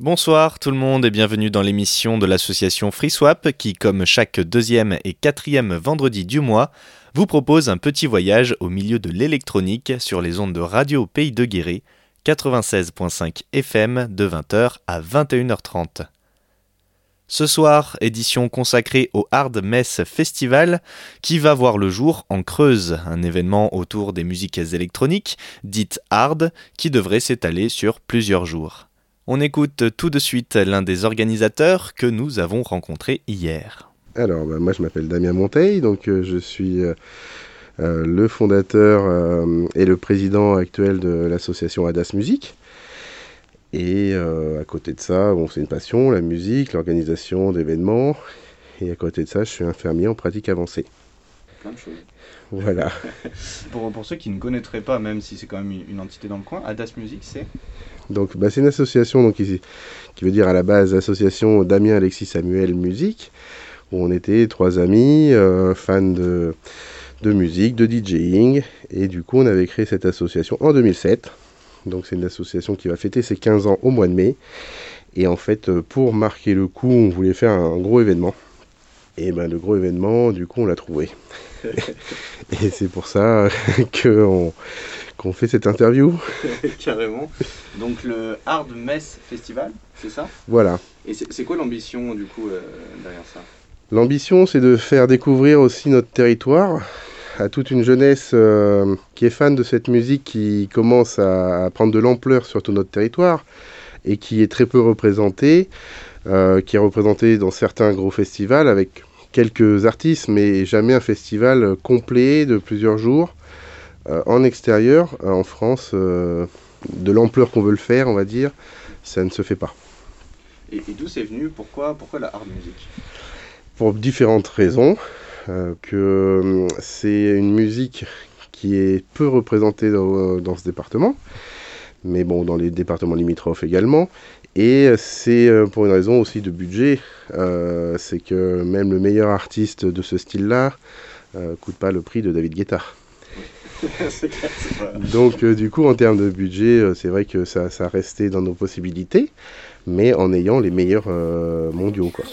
Bonsoir tout le monde et bienvenue dans l'émission de l'association FreeSwap qui, comme chaque deuxième et quatrième vendredi du mois, vous propose un petit voyage au milieu de l'électronique sur les ondes de Radio Pays de Guéret, 96.5 FM de 20h à 21h30. Ce soir, édition consacrée au Hard Mess Festival qui va voir le jour en Creuse, un événement autour des musiques électroniques, dites hard, qui devrait s'étaler sur plusieurs jours. On écoute tout de suite l'un des organisateurs que nous avons rencontré hier. Alors, bah, moi je m'appelle Damien Monteil, donc euh, je suis euh, euh, le fondateur et le président actuel de l'association Adas Musique. Et à côté de ça, bon, c'est une passion, la musique, l'organisation d'événements. Et à côté de ça, je suis infirmier en pratique avancée. Plein de choses. Voilà. pour, pour, ceux qui ne connaîtraient pas, même si c'est quand même une entité dans le coin, Adas Musique, c'est donc, bah, c'est une association donc, qui, qui, veut dire à la base Association Damien Alexis Samuel Musique, où on était trois amis, euh, fans de, de musique, de DJing, et du coup on avait créé cette association en 2007. Donc c'est une association qui va fêter ses 15 ans au mois de mai. Et en fait, euh, pour marquer le coup, on voulait faire un gros événement. Et ben le gros événement, du coup, on l'a trouvé. et c'est pour ça qu'on fait cette interview. Carrément. Donc le Hard Mess Festival, c'est ça? Voilà. Et c'est quoi l'ambition du coup euh, derrière ça? L'ambition, c'est de faire découvrir aussi notre territoire à toute une jeunesse euh, qui est fan de cette musique qui commence à, prendre de l'ampleur sur tout notre territoire et qui est très peu représentée, qui est représentée dans certains gros festivals avec quelques artistes, mais jamais un festival complet de plusieurs jours euh, en extérieur, euh, en France, euh, de l'ampleur qu'on veut le faire, on va dire, ça ne se fait pas. Et, d'où c'est venu? Pourquoi, pourquoi la hard music? Pour différentes raisons. que c'est une musique qui est peu représentée dans, ce département, mais bon, dans les départements limitrophes également. Et c'est pour une raison aussi de budget, c'est que même le meilleur artiste de ce style-là ne coûte pas le prix de David Guetta. Donc euh, du coup en termes de budget, euh, c'est vrai que ça, ça restait dans nos possibilités, mais en ayant les meilleurs euh, mondiaux. Quoi.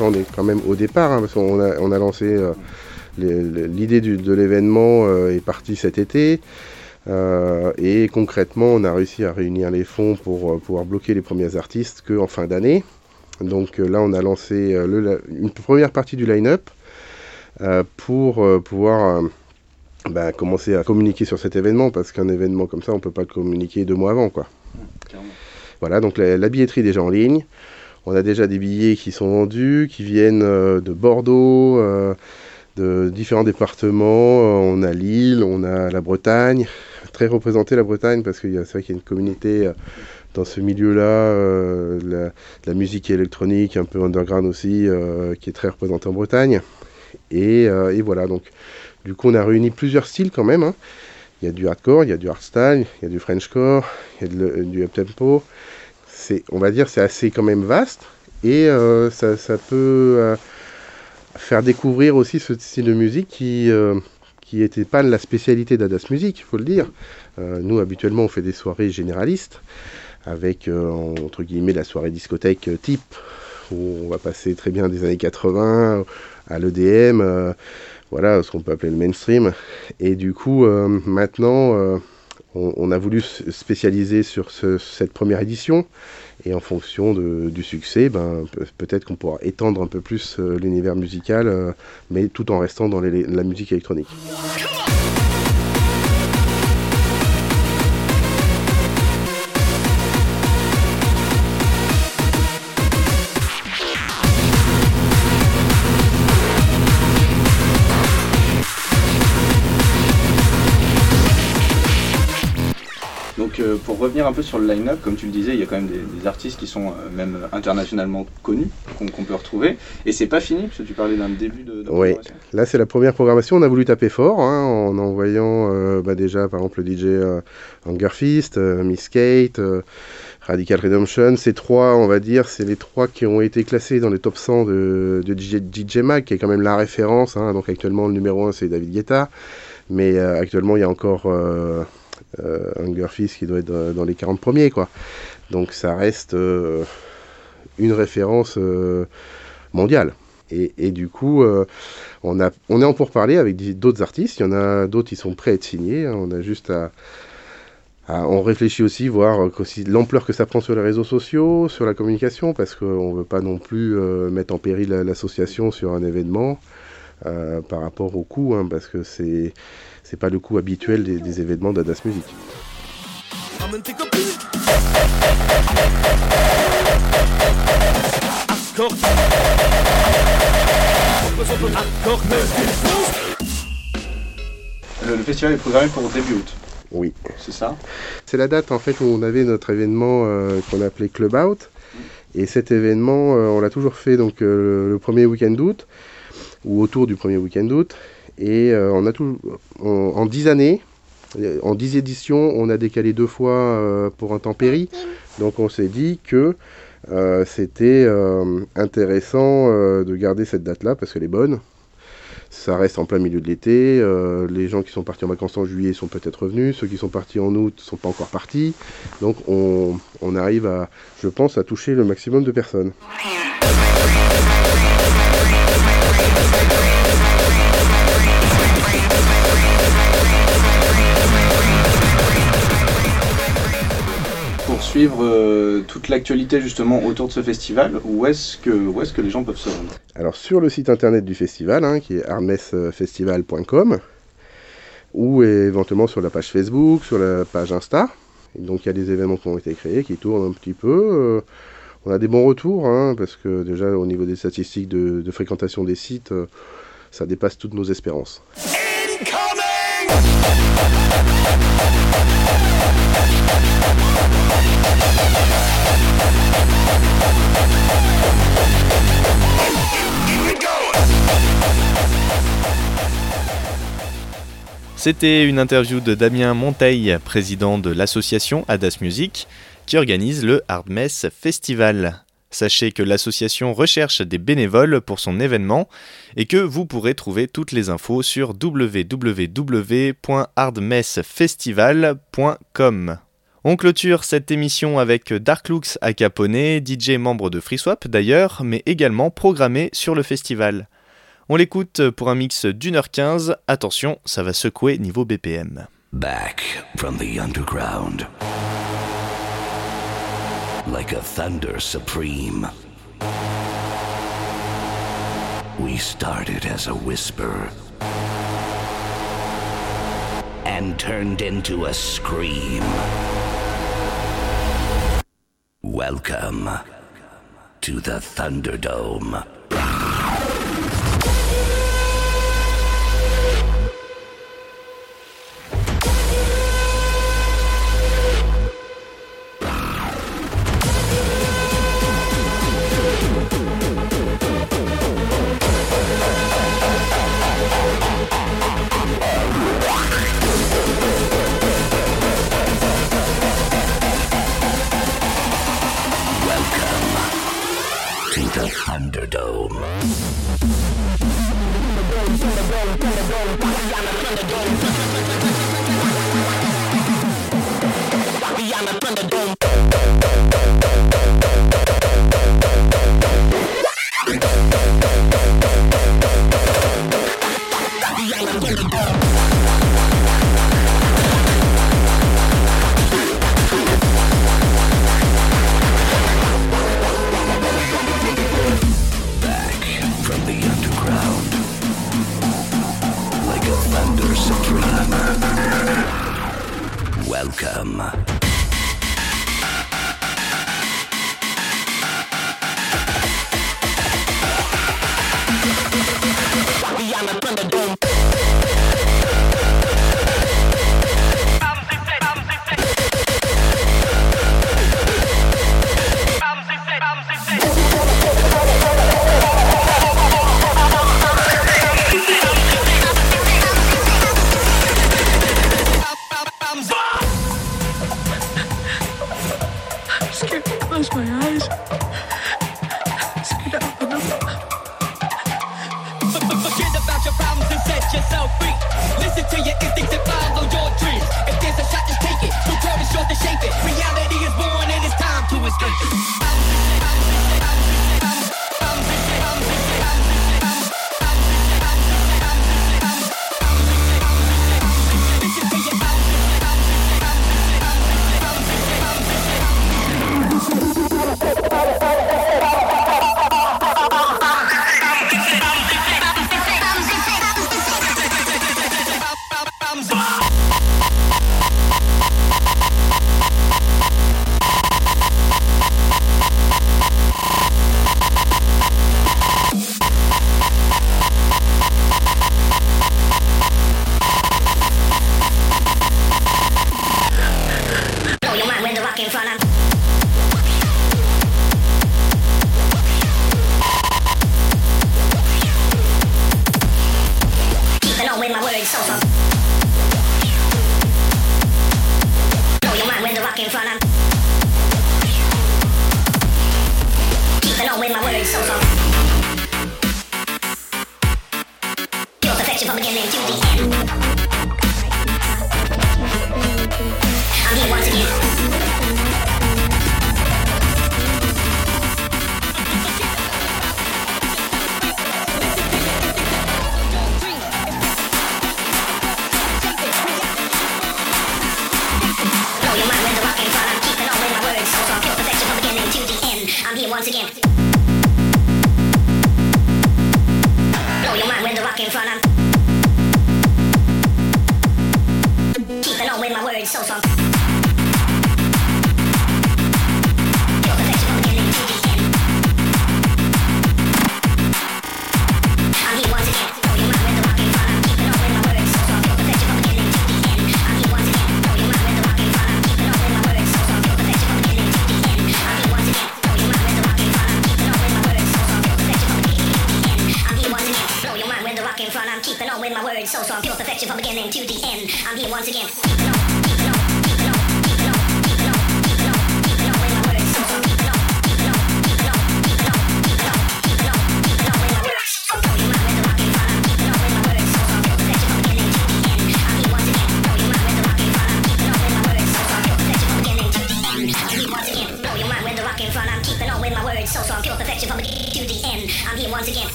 On est quand même au départ, hein, parce qu'on a, on a lancé euh, l'idée de l'événement euh, est partie cet été. Euh, et concrètement, on a réussi à réunir les fonds pour pouvoir bloquer les premiers artistes qu'en fin d'année. Donc là, on a lancé une première partie du line-up pour pouvoir bah, commencer à communiquer sur cet événement, parce qu'un événement comme ça, on ne peut pas le communiquer deux mois avant. Quoi. voilà, donc la, la billetterie est déjà en ligne. On a déjà des billets qui sont vendus, qui viennent euh, de Bordeaux, euh, de différents départements. Euh, on a Lille, on a la Bretagne, très représentée la Bretagne parce que c'est vrai qu'il y a une communauté dans ce milieu-là, la, la, musique électronique un peu underground aussi, qui est très représentée en Bretagne. Et, voilà, donc du coup on a réuni plusieurs styles quand même. Hein. Il y a du hardcore, il y a du hardstyle, il y a du frenchcore, il y a du up-tempo on va dire, c'est assez quand même vaste et euh, ça, peut euh, faire découvrir aussi ce style de musique qui euh, qui n'était pas la spécialité d'Adas Music, il faut le dire. nous, habituellement, on fait des soirées généralistes avec, entre guillemets, la soirée discothèque type, où on va passer très bien des années 80 à l'EDM, voilà, ce qu'on peut appeler le mainstream. Et du coup, maintenant, on, a voulu spécialiser sur cette première édition et en fonction du succès, ben, peut-être qu'on pourra étendre un peu plus euh, l'univers musical, euh, mais tout en restant dans la musique électronique. Pour revenir un peu sur le line-up, comme tu le disais, il y a quand même des, artistes qui sont euh, même internationalement connus, qu'on peut retrouver. Et c'est pas fini, parce que tu parlais d'un début de, Oui, là c'est la première programmation, on a voulu taper fort hein, en envoyant euh, bah, déjà par exemple le DJ Hungerfist, Miss Kate, Radical Redemption. Ces trois, on va dire, c'est les trois qui ont été classés dans les top 100 de, DJ, Mag, qui est quand même la référence. Hein. Donc actuellement le numéro 1 c'est David Guetta. Mais actuellement, il y a encore euh, Hunger Fist qui doit être dans les 40 premiers, quoi. Donc ça reste euh, une référence euh, mondiale. Et, du coup, on, est en pourparler avec d'autres artistes. Il y en a d'autres qui sont prêts à être signés. Hein. On a juste à, on réfléchit aussi, voir l'ampleur que ça prend sur les réseaux sociaux, sur la communication, parce qu'on ne veut pas non plus mettre en péril l'association sur un événement par rapport au coût, hein, parce que c'est c'est pas le coup habituel des, événements d'Adas Music. Le, festival est programmé pour début août. Oui. C'est ça? C'est la date en fait où on avait notre événement euh, qu'on appelait Club Out. Et cet événement, euh, on l'a toujours fait donc euh, le premier week-end d'août, ou autour du premier week-end d'août. Et euh, on a tout, en 10 années, en 10 éditions, on a décalé deux fois euh, pour un tempéri. Donc on s'est dit que euh, c'était intéressant de garder cette date-là parce qu'elle est bonne. Ça reste en plein milieu de l'été. les gens qui sont partis en vacances en juillet sont peut-être revenus. Ceux qui sont partis en août ne sont pas encore partis. Donc on, on arrive à, je pense, à toucher le maximum de personnes. Suivre euh, toute l'actualité justement autour de ce festival Où est-ce que, où est que les gens peuvent se rendre? Alors sur le site internet du festival, hein, qui est armesfestival.com, ou éventuellement sur la page Facebook, sur la page Insta. donc il y a des événements qui ont été créés, qui tournent un petit peu. Euh, on a des bons retours, hein, parce que déjà au niveau des statistiques de, fréquentation des sites, euh, ça dépasse toutes nos espérances. C'était une interview de Damien Monteil, président de l'association Adas Music, qui organise le Hardmess Festival. Sachez que l'association recherche des bénévoles pour son événement et que vous pourrez trouver toutes les infos sur www.hardmessfestival.com. On clôture cette émission avec Dark à Caponet, DJ membre de FreeSwap d'ailleurs, mais également programmé sur le festival. On l'écoute pour un mix d'une heure quinze. Attention, ça va secouer niveau BPM. Back from the underground. Like a thunder supreme. We started as a whisper. And turned into a scream. Welcome to the Thunderdome.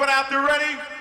Everybody out there ready?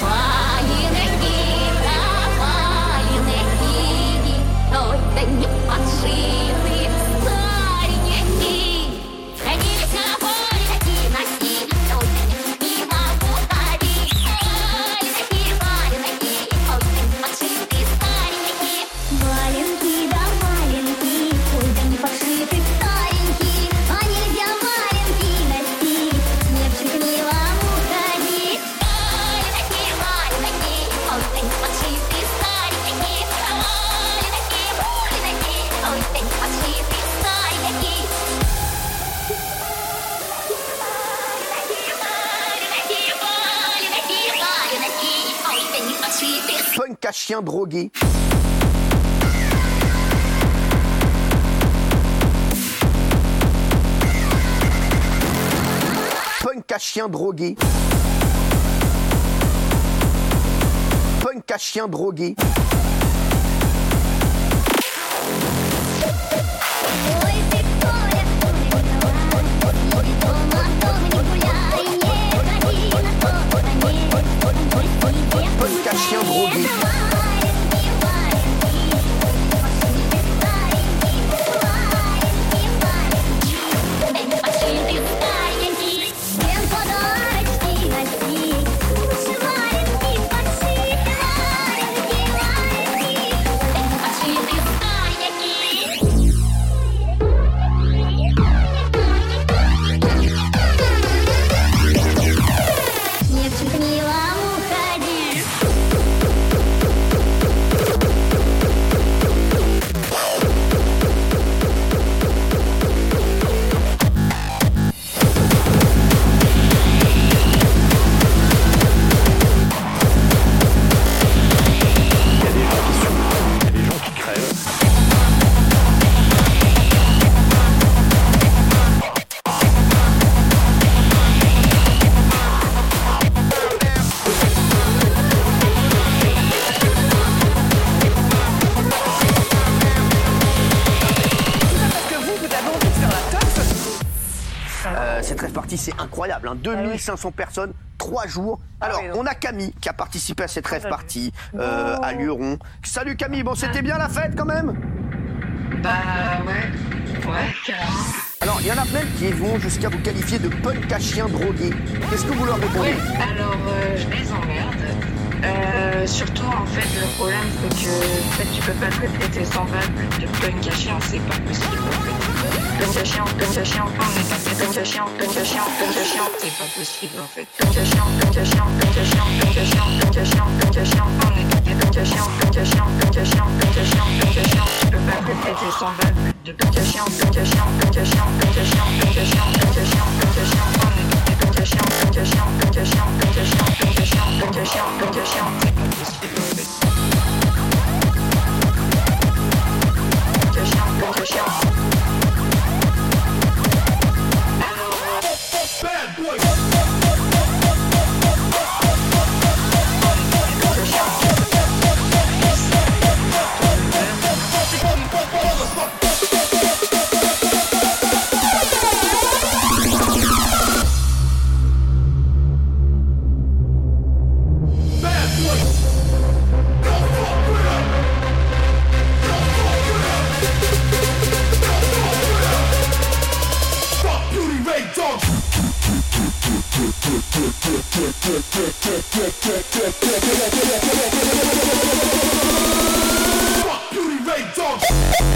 Bye. Groguet. Punk à chien drogué. Punk à chien drogué. Punk à chien drogué. Hein. 2500 personnes, 3 jours. Alors, oui, donc. on a Camille qui a participé à cette rêve partie euh, à Luron. Salut Camille, bon, c'était bien la fête quand même? Bah ouais, ouais, carrément. Alors, il y en a même qui vont jusqu'à vous qualifier de punk à chien drogué. Qu'est-ce que vous leur répondez? Alors euh, je les emmerde. Euh, surtout en fait le problème c'est que en fait, tu peux pas te répéter sans vanne de punk à chien, c'est pas possible en fait. Punk à euh, Hard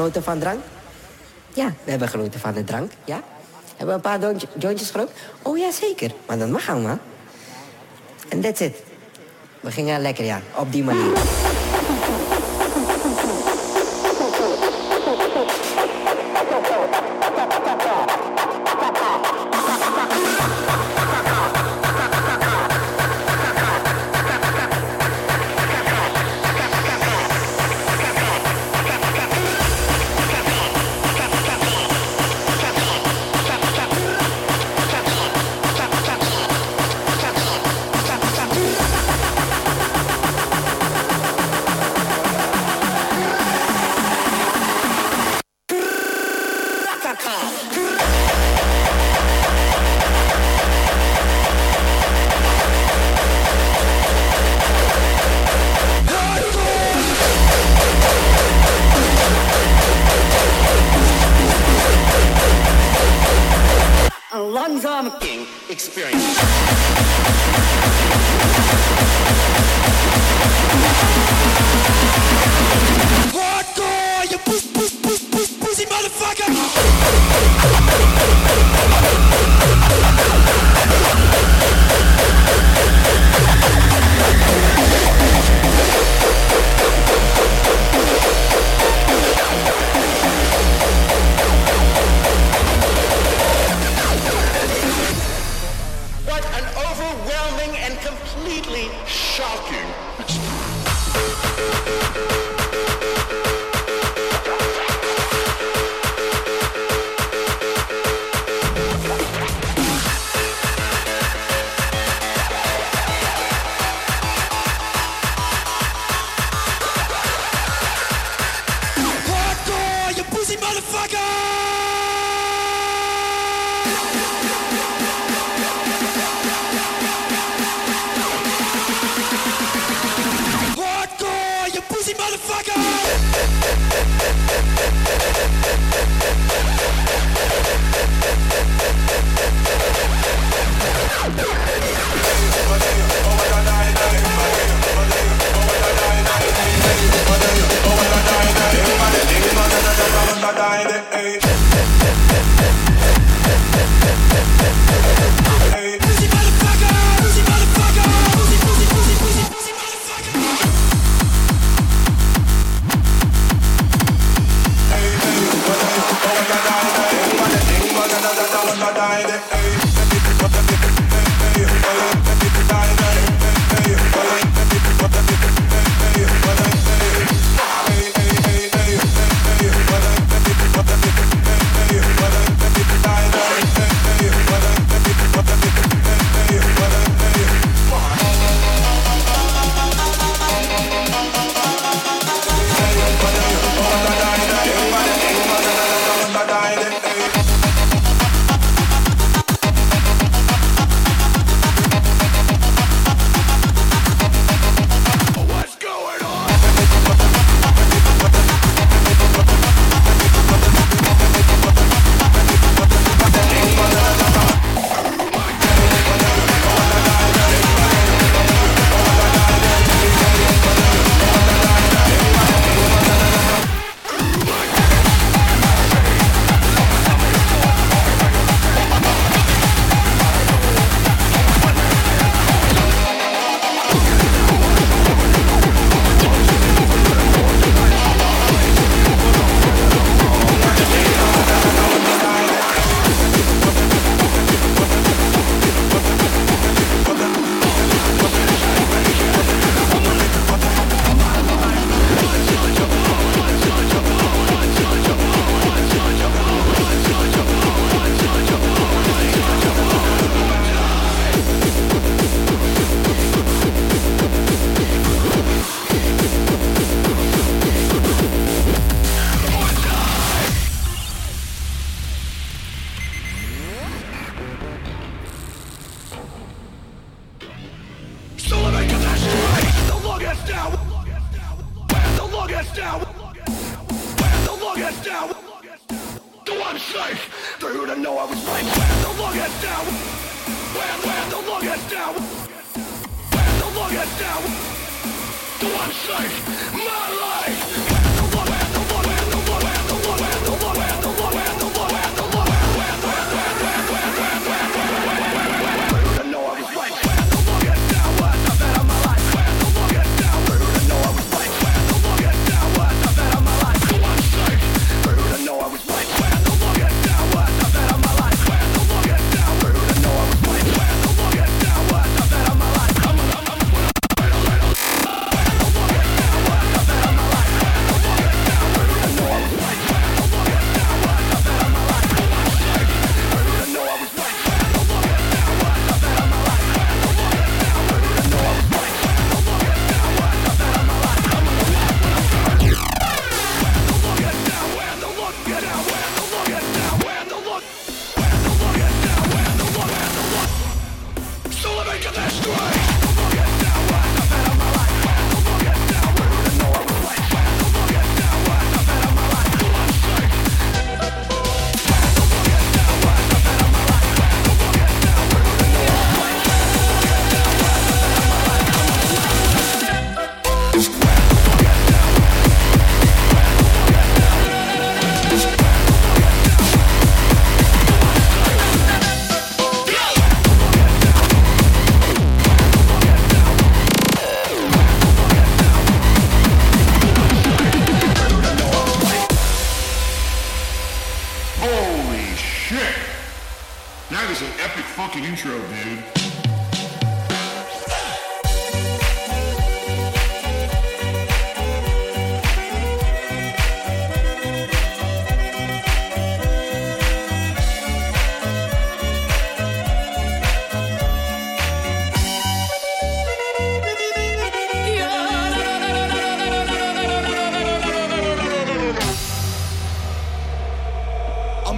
genoten van drank? Ja, we hebben genoten van de drank, ja. Hebben we een paar jointjes gerookt? Oh ja, zeker. Maar dat mag allemaal. En that's it. We gingen lekker, ja. Op die manier.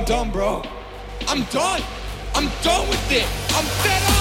I'm done, bro. I'm done. I'm done with it. I'm fed up.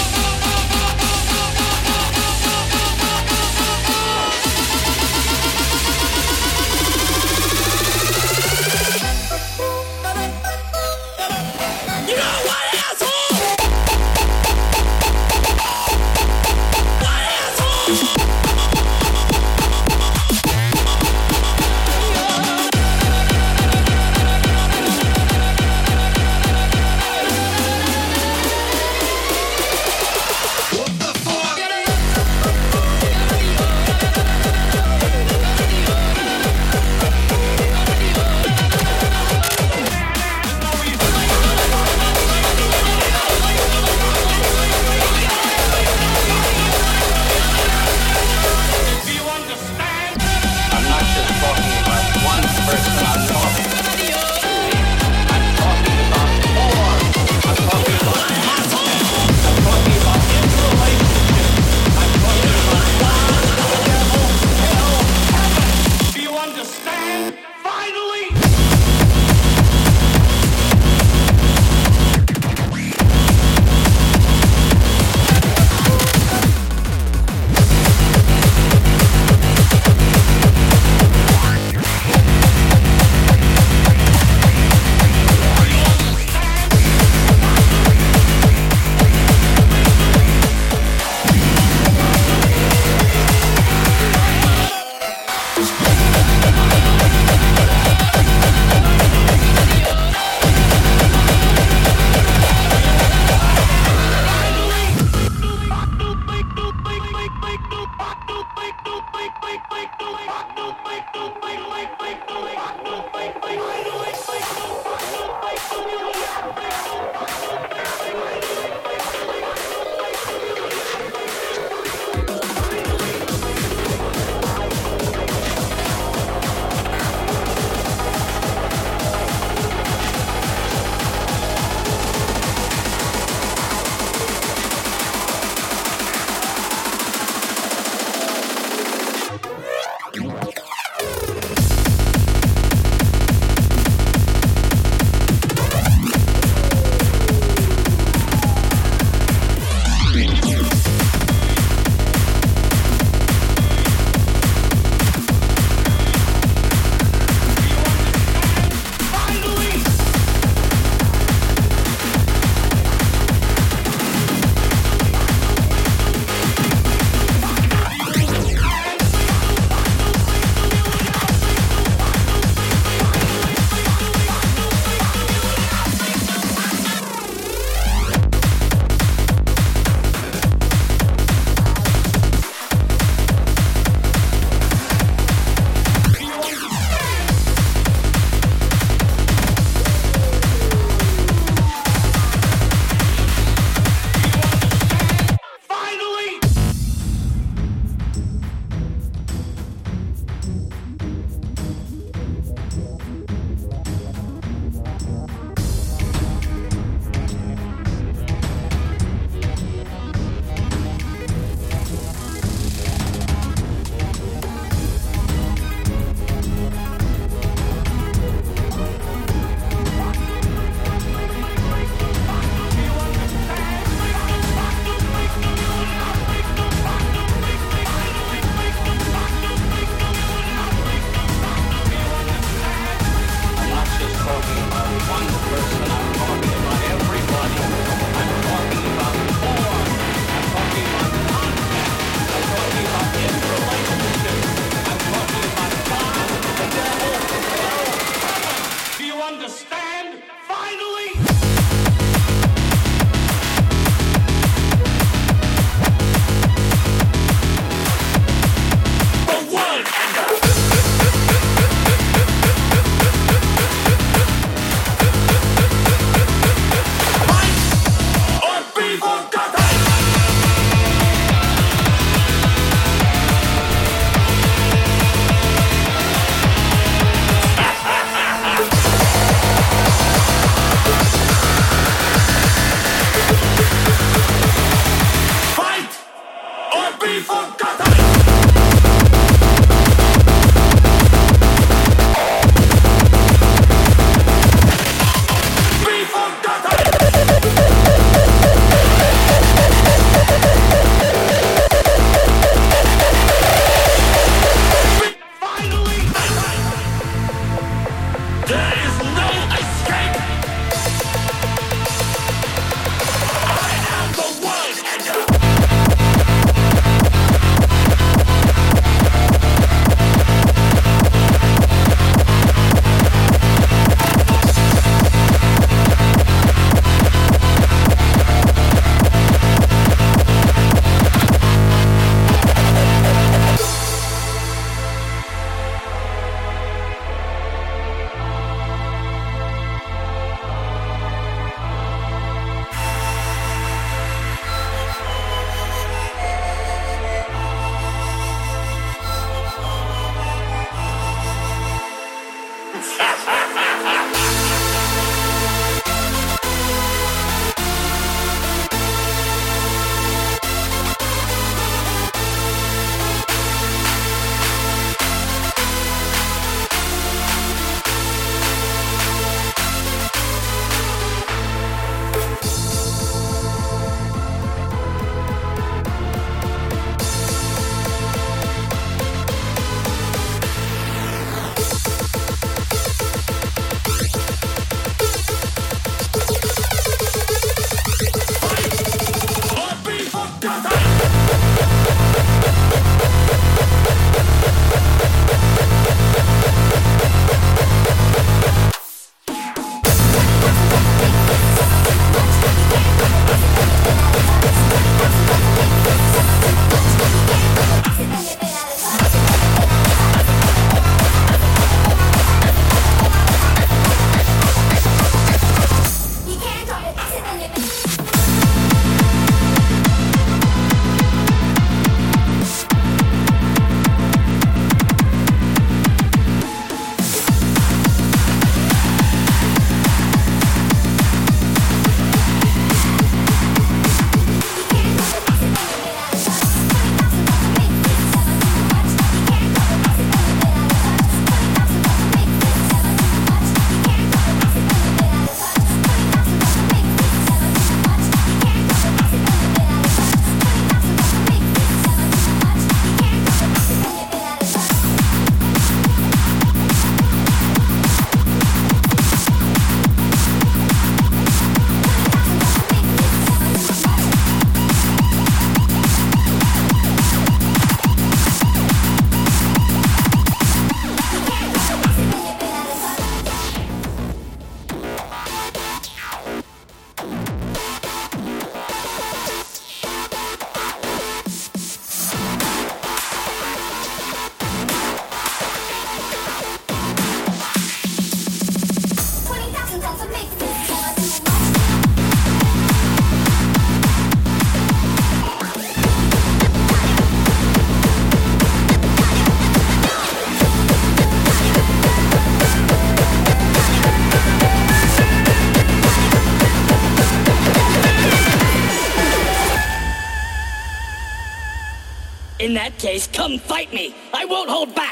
That case, come fight me. I won't hold back.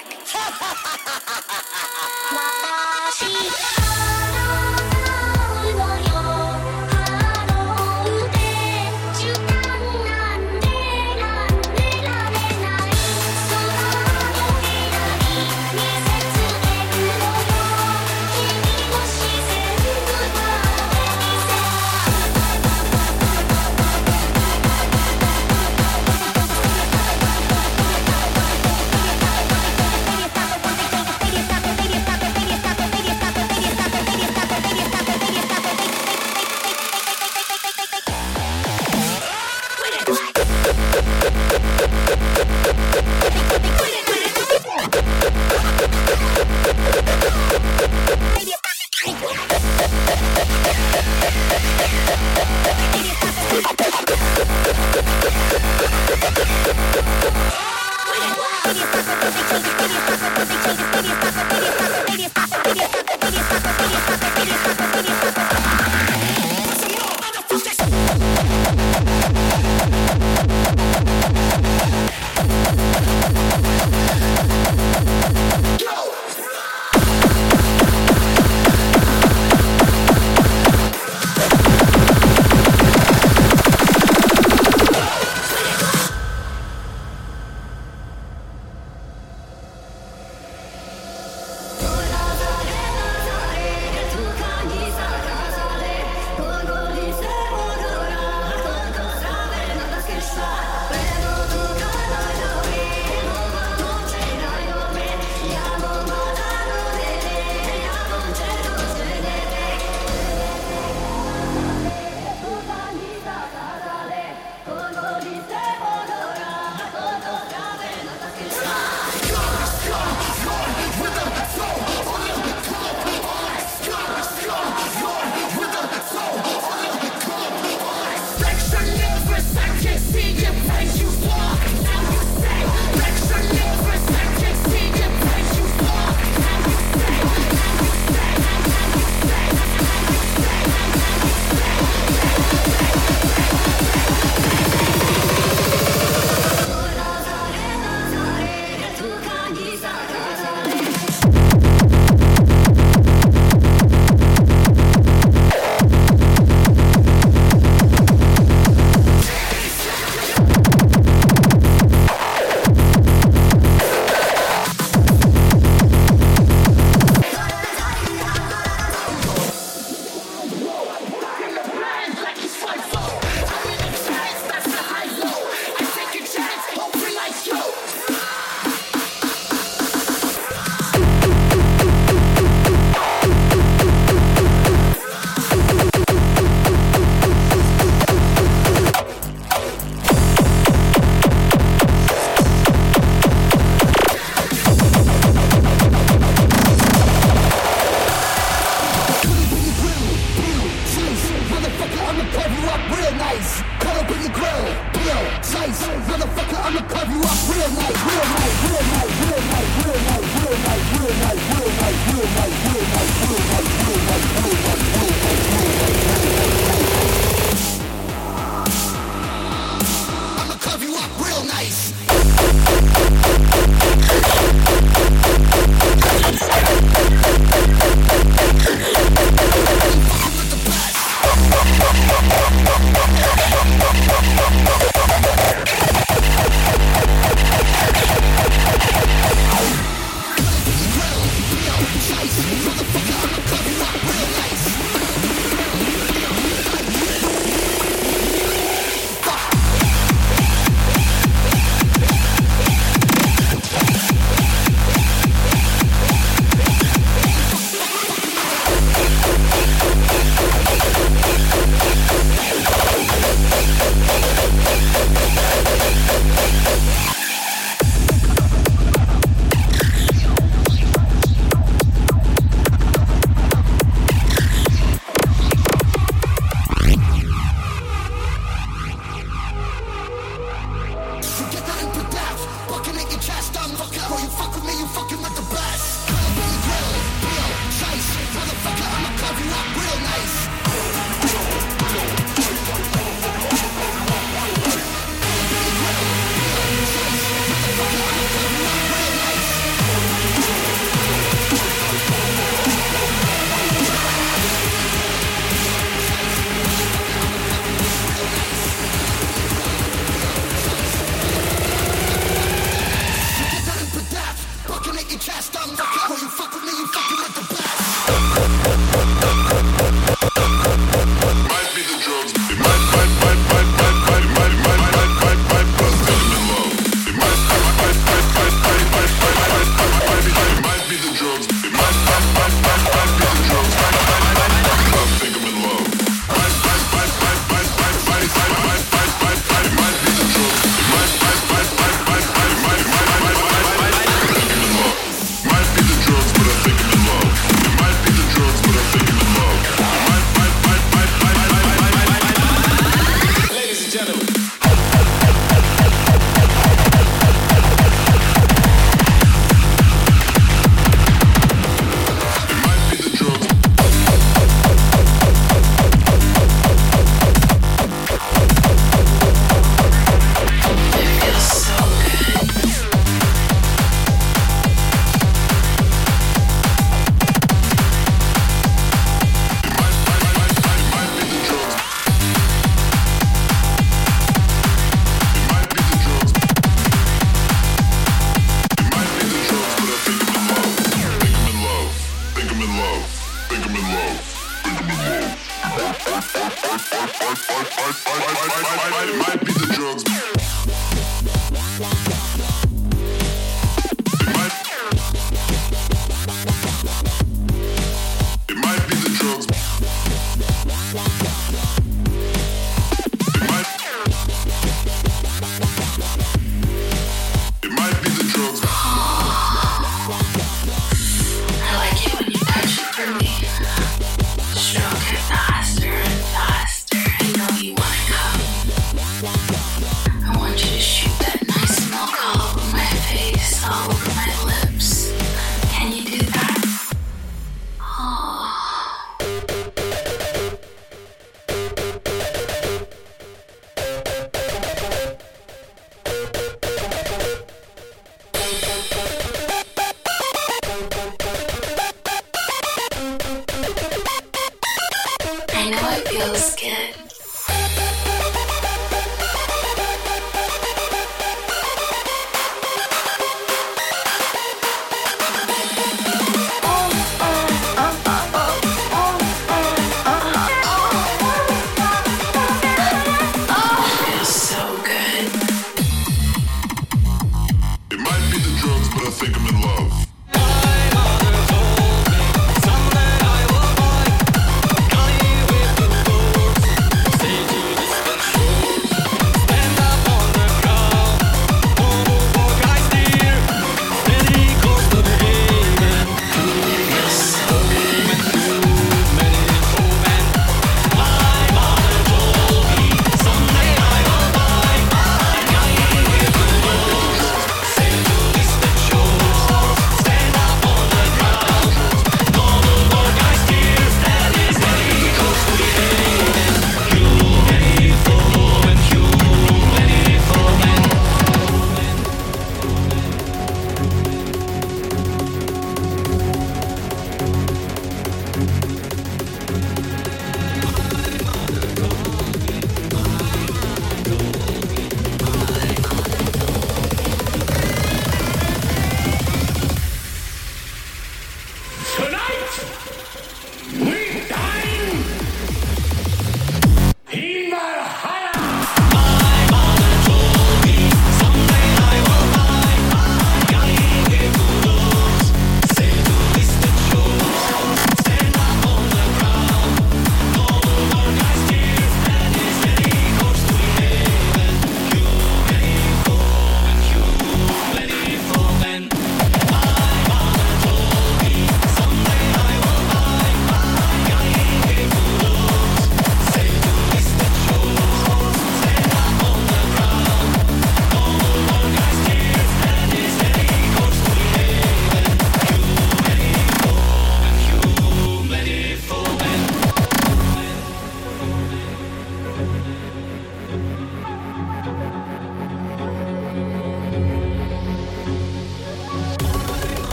looks good.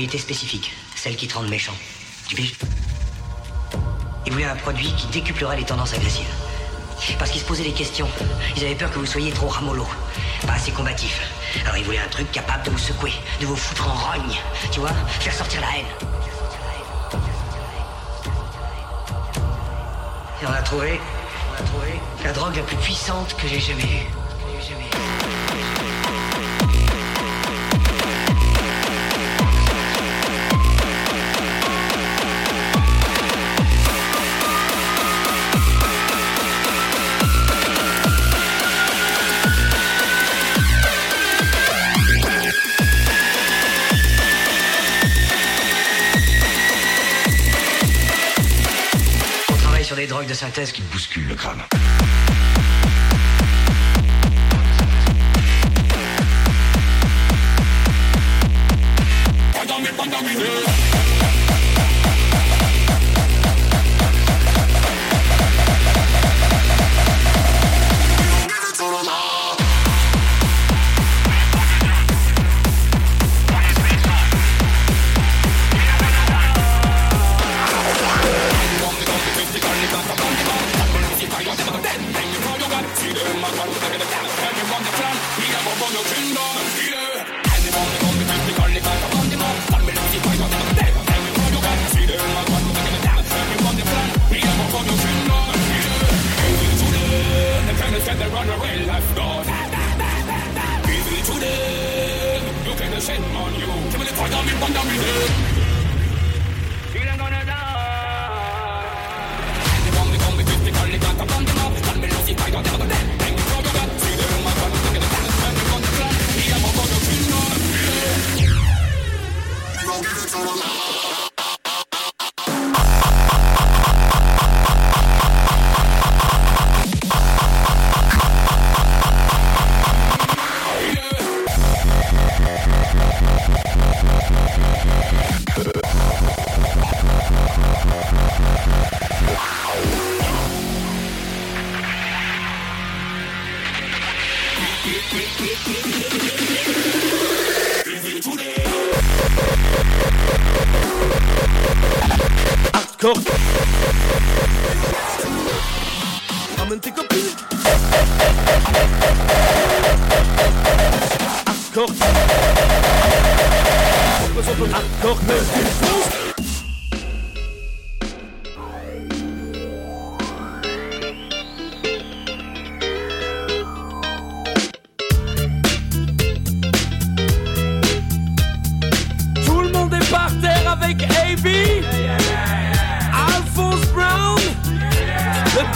Propriétés spécifiques, celles qui te rendent méchant. Tu piges Ils voulaient un produit qui décuplerait les tendances agressives. Parce qu'ils se posaient des questions. Ils avaient peur que vous soyez trop ramollo, pas assez combatif. Alors ils voulaient un truc capable de vous secouer, de vous foutre en rogne, tu vois, faire sortir la haine. Et on a trouvé, on a trouvé la drogue la plus puissante. Que j'ai jamais eue. les drogues de synthèse qui bousculent le crâne.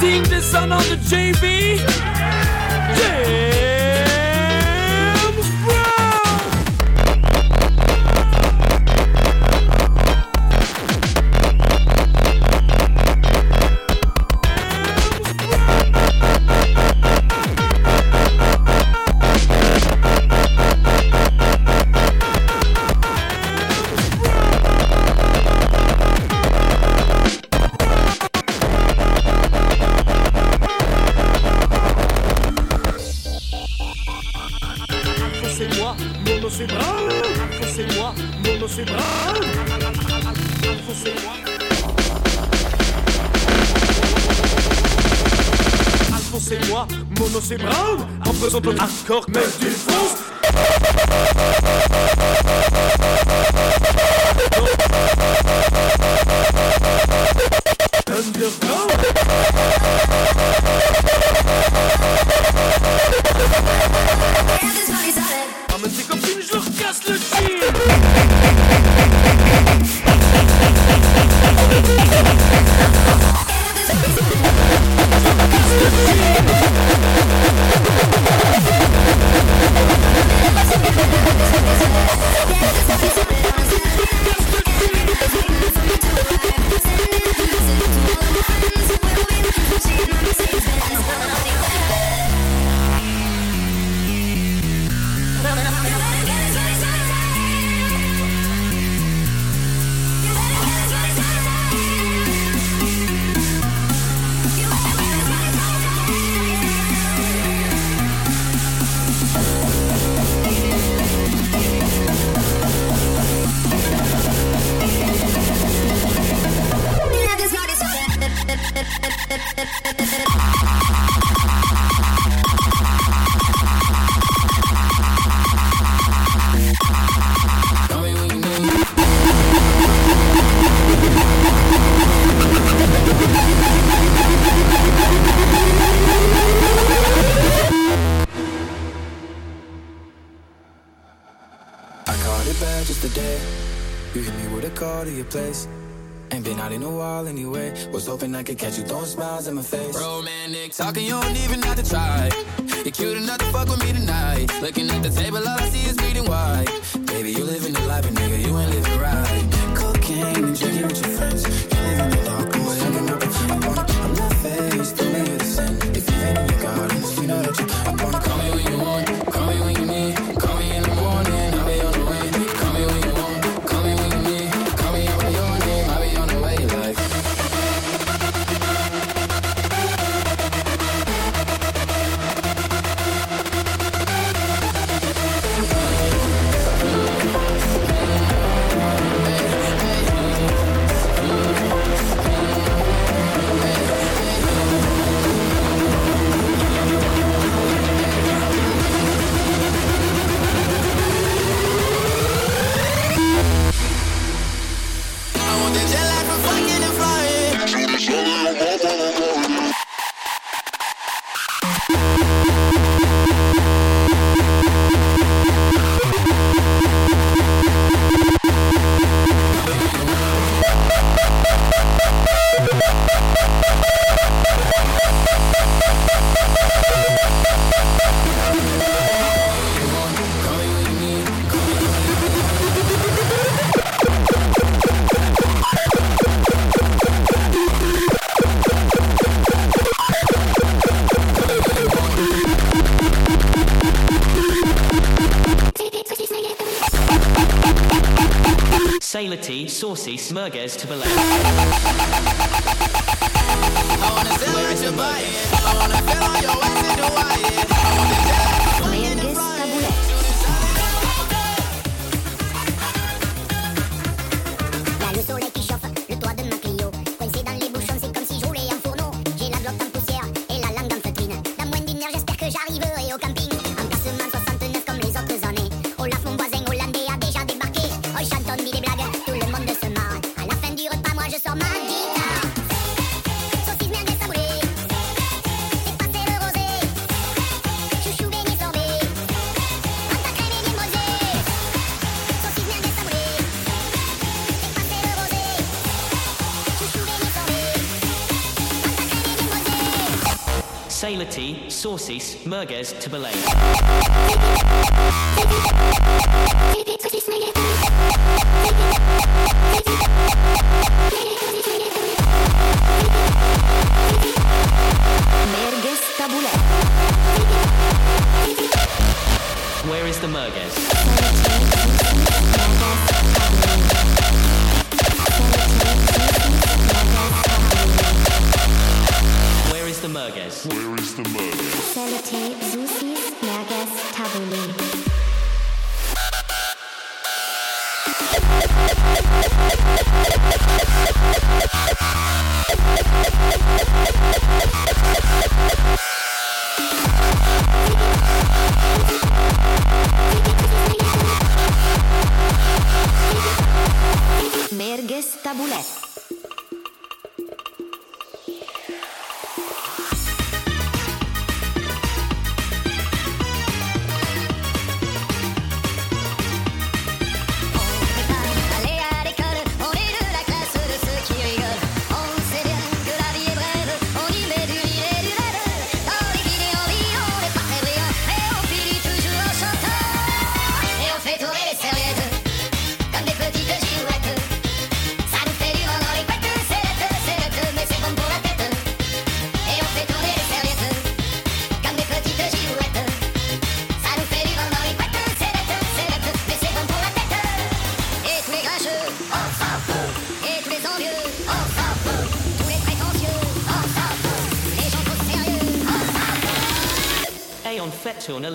Seeing the sun on the JV. Yeah. korkmaz saucy Smurgers to the left. Sauces, Merguez to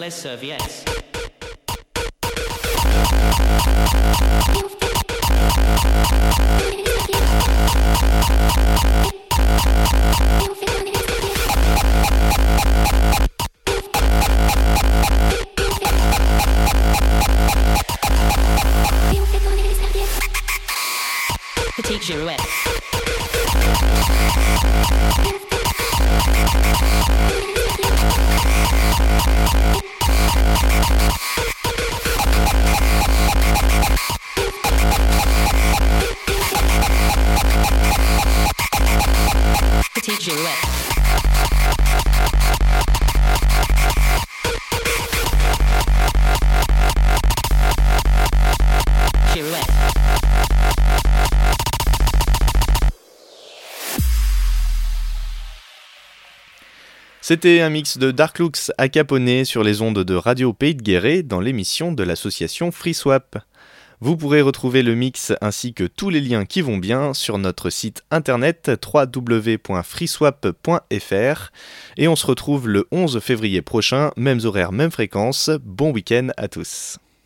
Serve yes. C'était un mix de Dark Looks à sur les ondes de Radio Pays de Guéret dans l'émission de l'association FreeSwap. Vous pourrez retrouver le mix ainsi que tous les liens qui vont bien sur notre site internet www.freeswap.fr et on se retrouve le 11 février prochain, mêmes horaires, même fréquence. Bon week-end à tous.